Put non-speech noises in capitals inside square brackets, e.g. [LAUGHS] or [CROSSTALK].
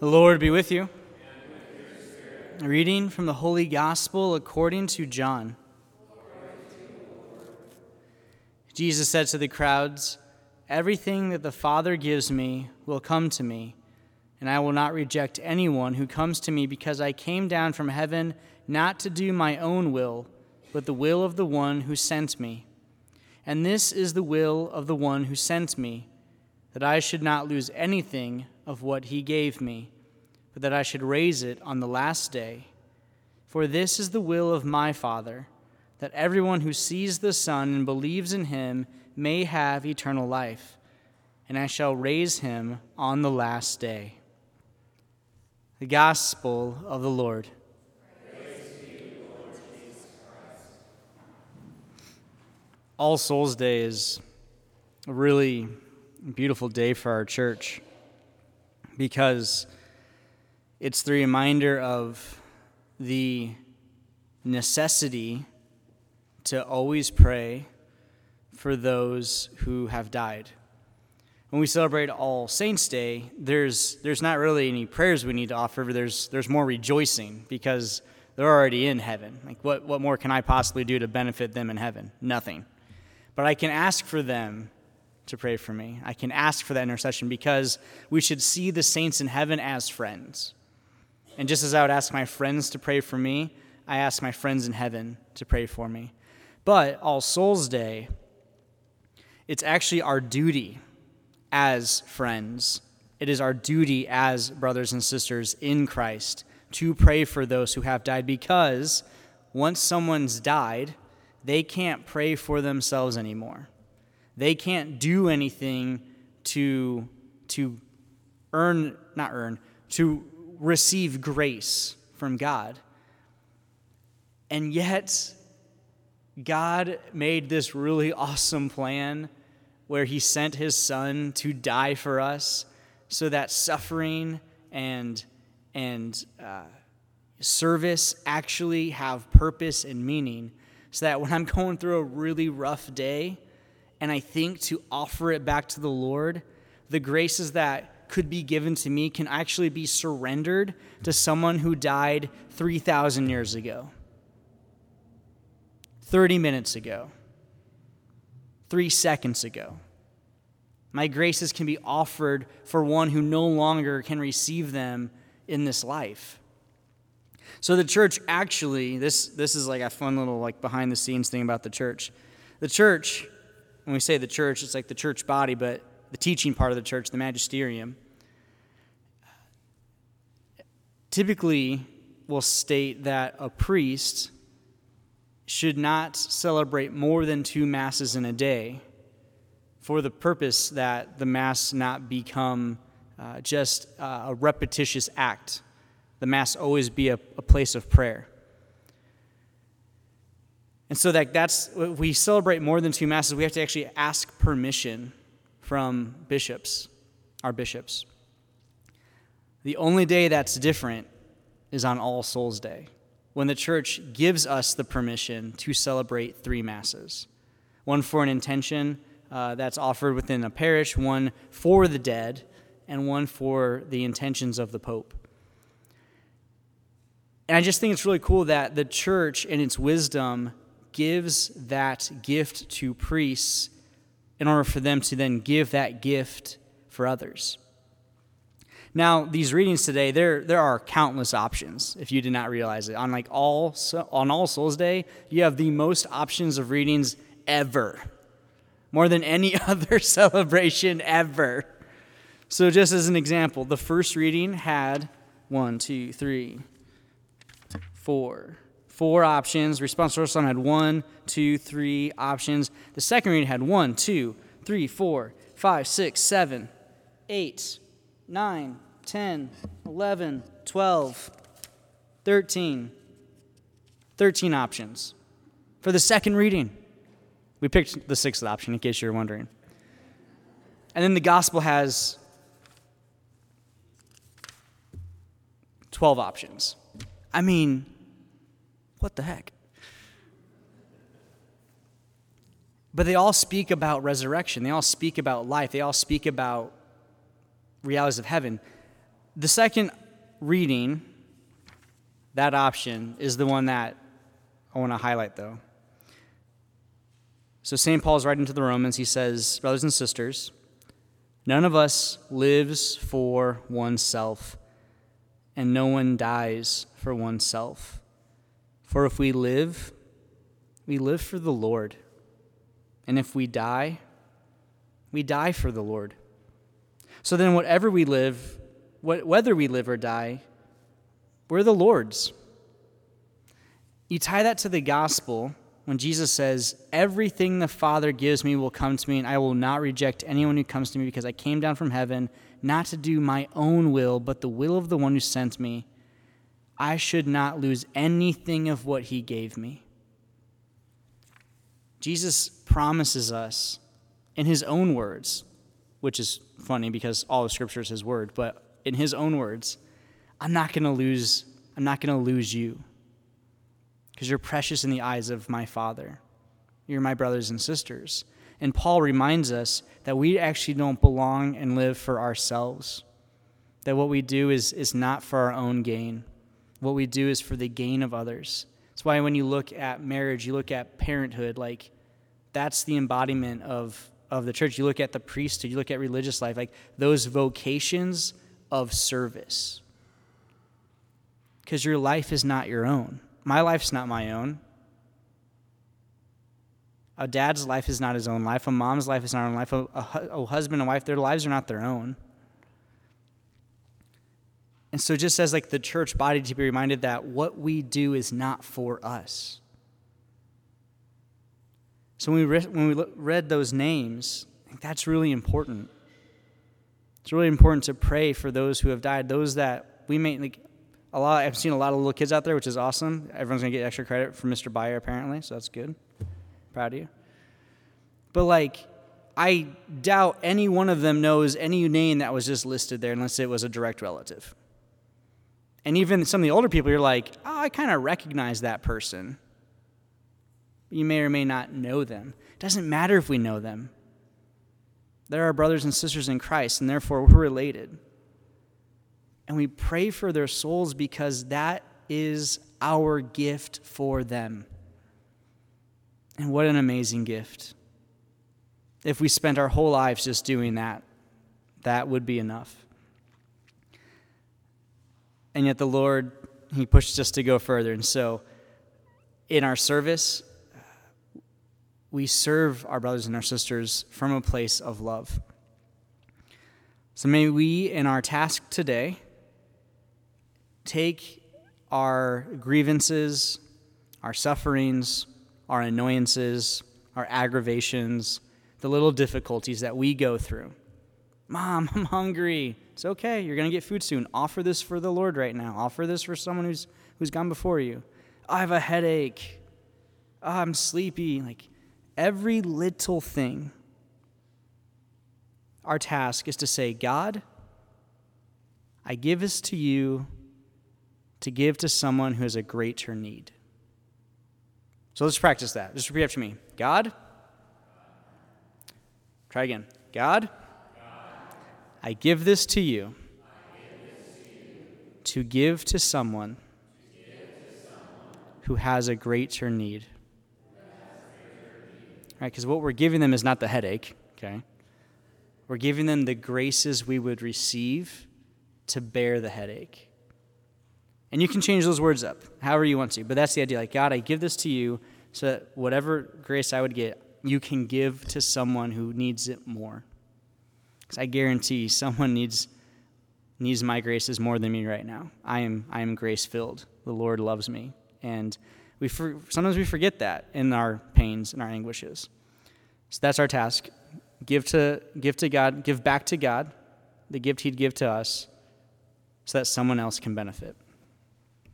The Lord be with you. A reading from the Holy Gospel according to John. Jesus said to the crowds, Everything that the Father gives me will come to me, and I will not reject anyone who comes to me because I came down from heaven not to do my own will, but the will of the one who sent me. And this is the will of the one who sent me, that I should not lose anything of what he gave me, but that I should raise it on the last day. For this is the will of my Father, that everyone who sees the Son and believes in him may have eternal life, and I shall raise him on the last day. The Gospel of the Lord. All Souls Day is a really beautiful day for our church because it's the reminder of the necessity to always pray for those who have died. When we celebrate All Saints Day, there's, there's not really any prayers we need to offer, there's, there's more rejoicing because they're already in heaven. Like, what, what more can I possibly do to benefit them in heaven? Nothing. But I can ask for them to pray for me. I can ask for that intercession because we should see the saints in heaven as friends. And just as I would ask my friends to pray for me, I ask my friends in heaven to pray for me. But All Souls Day, it's actually our duty as friends. It is our duty as brothers and sisters in Christ to pray for those who have died because once someone's died, they can't pray for themselves anymore. They can't do anything to, to earn, not earn, to receive grace from God. And yet, God made this really awesome plan where He sent His Son to die for us so that suffering and, and uh, service actually have purpose and meaning. So that when I'm going through a really rough day, and I think to offer it back to the Lord, the graces that could be given to me can actually be surrendered to someone who died 3,000 years ago, 30 minutes ago, three seconds ago. My graces can be offered for one who no longer can receive them in this life. So the church actually, this, this is like a fun little like behind the scenes thing about the church. The church when we say the church, it's like the church body, but the teaching part of the church, the magisterium, typically will state that a priest should not celebrate more than two masses in a day for the purpose that the mass not become uh, just uh, a repetitious act. The mass always be a, a place of prayer. And so that that's we celebrate more than two masses, we have to actually ask permission from bishops, our bishops. The only day that's different is on All Souls Day, when the church gives us the permission to celebrate three masses one for an intention uh, that's offered within a parish, one for the dead, and one for the intentions of the Pope. And I just think it's really cool that the church, in its wisdom, gives that gift to priests in order for them to then give that gift for others. Now, these readings today, there, there are countless options if you did not realize it. On like all on All Souls Day, you have the most options of readings ever. More than any [LAUGHS] other celebration ever. So just as an example, the first reading had one, two, three, four, four options. Response Responsorial Psalm had one, two, three options. The second reading had one, two, three, four, five, six, seven, eight, nine, ten, eleven, twelve, thirteen. 13 options. For the second reading, we picked the sixth option in case you're wondering. And then the gospel has 12 options. I mean, what the heck? But they all speak about resurrection. They all speak about life. They all speak about realities of heaven. The second reading, that option, is the one that I want to highlight, though. So, St. Paul's writing to the Romans. He says, Brothers and sisters, none of us lives for oneself, and no one dies for oneself. For if we live, we live for the Lord. And if we die, we die for the Lord. So then, whatever we live, whether we live or die, we're the Lord's. You tie that to the gospel when Jesus says, Everything the Father gives me will come to me, and I will not reject anyone who comes to me because I came down from heaven not to do my own will, but the will of the one who sent me. I should not lose anything of what he gave me. Jesus promises us in his own words, which is funny because all of scripture is his word, but in his own words, I'm not going to lose I'm not going to lose you because you're precious in the eyes of my Father. You're my brothers and sisters. And Paul reminds us that we actually don't belong and live for ourselves. That what we do is, is not for our own gain. What we do is for the gain of others. That's why when you look at marriage, you look at parenthood, like that's the embodiment of, of the church. You look at the priesthood, you look at religious life, like those vocations of service. Because your life is not your own. My life's not my own. A dad's life is not his own life. A mom's life is not her own life. A, a, a husband and wife, their lives are not their own. And so, just as like the church body, to be reminded that what we do is not for us. So when we, re- when we read those names, that's really important. It's really important to pray for those who have died, those that we may like. A lot. I've seen a lot of little kids out there, which is awesome. Everyone's gonna get extra credit from Mr. Byer apparently, so that's good. Proud of you. But like, I doubt any one of them knows any name that was just listed there unless it was a direct relative. And even some of the older people, you're like, oh, I kind of recognize that person. You may or may not know them. It doesn't matter if we know them. They're our brothers and sisters in Christ, and therefore we're related. And we pray for their souls because that is our gift for them. And what an amazing gift. If we spent our whole lives just doing that, that would be enough. And yet the Lord, He pushed us to go further. And so, in our service, we serve our brothers and our sisters from a place of love. So may we, in our task today, take our grievances, our sufferings, our annoyances, our aggravations, the little difficulties that we go through. Mom, [LAUGHS] I'm hungry. It's okay. You're going to get food soon. Offer this for the Lord right now. Offer this for someone who's, who's gone before you. I have a headache. Oh, I'm sleepy. Like, every little thing, our task is to say, God, I give this to you to give to someone who has a greater need. So let's practice that. Just repeat after me God, try again. God, I give this to you, to give to someone who has a greater need right? Because what we're giving them is not the headache, okay? We're giving them the graces we would receive to bear the headache. And you can change those words up however you want to, but that's the idea. Like, God, I give this to you so that whatever grace I would get, you can give to someone who needs it more. Because I guarantee someone needs needs my graces more than me right now. I am I am grace filled. The Lord loves me, and we for, sometimes we forget that in our pains and our anguishes. So that's our task. Give to, give to God, give back to God the gift He'd give to us so that someone else can benefit.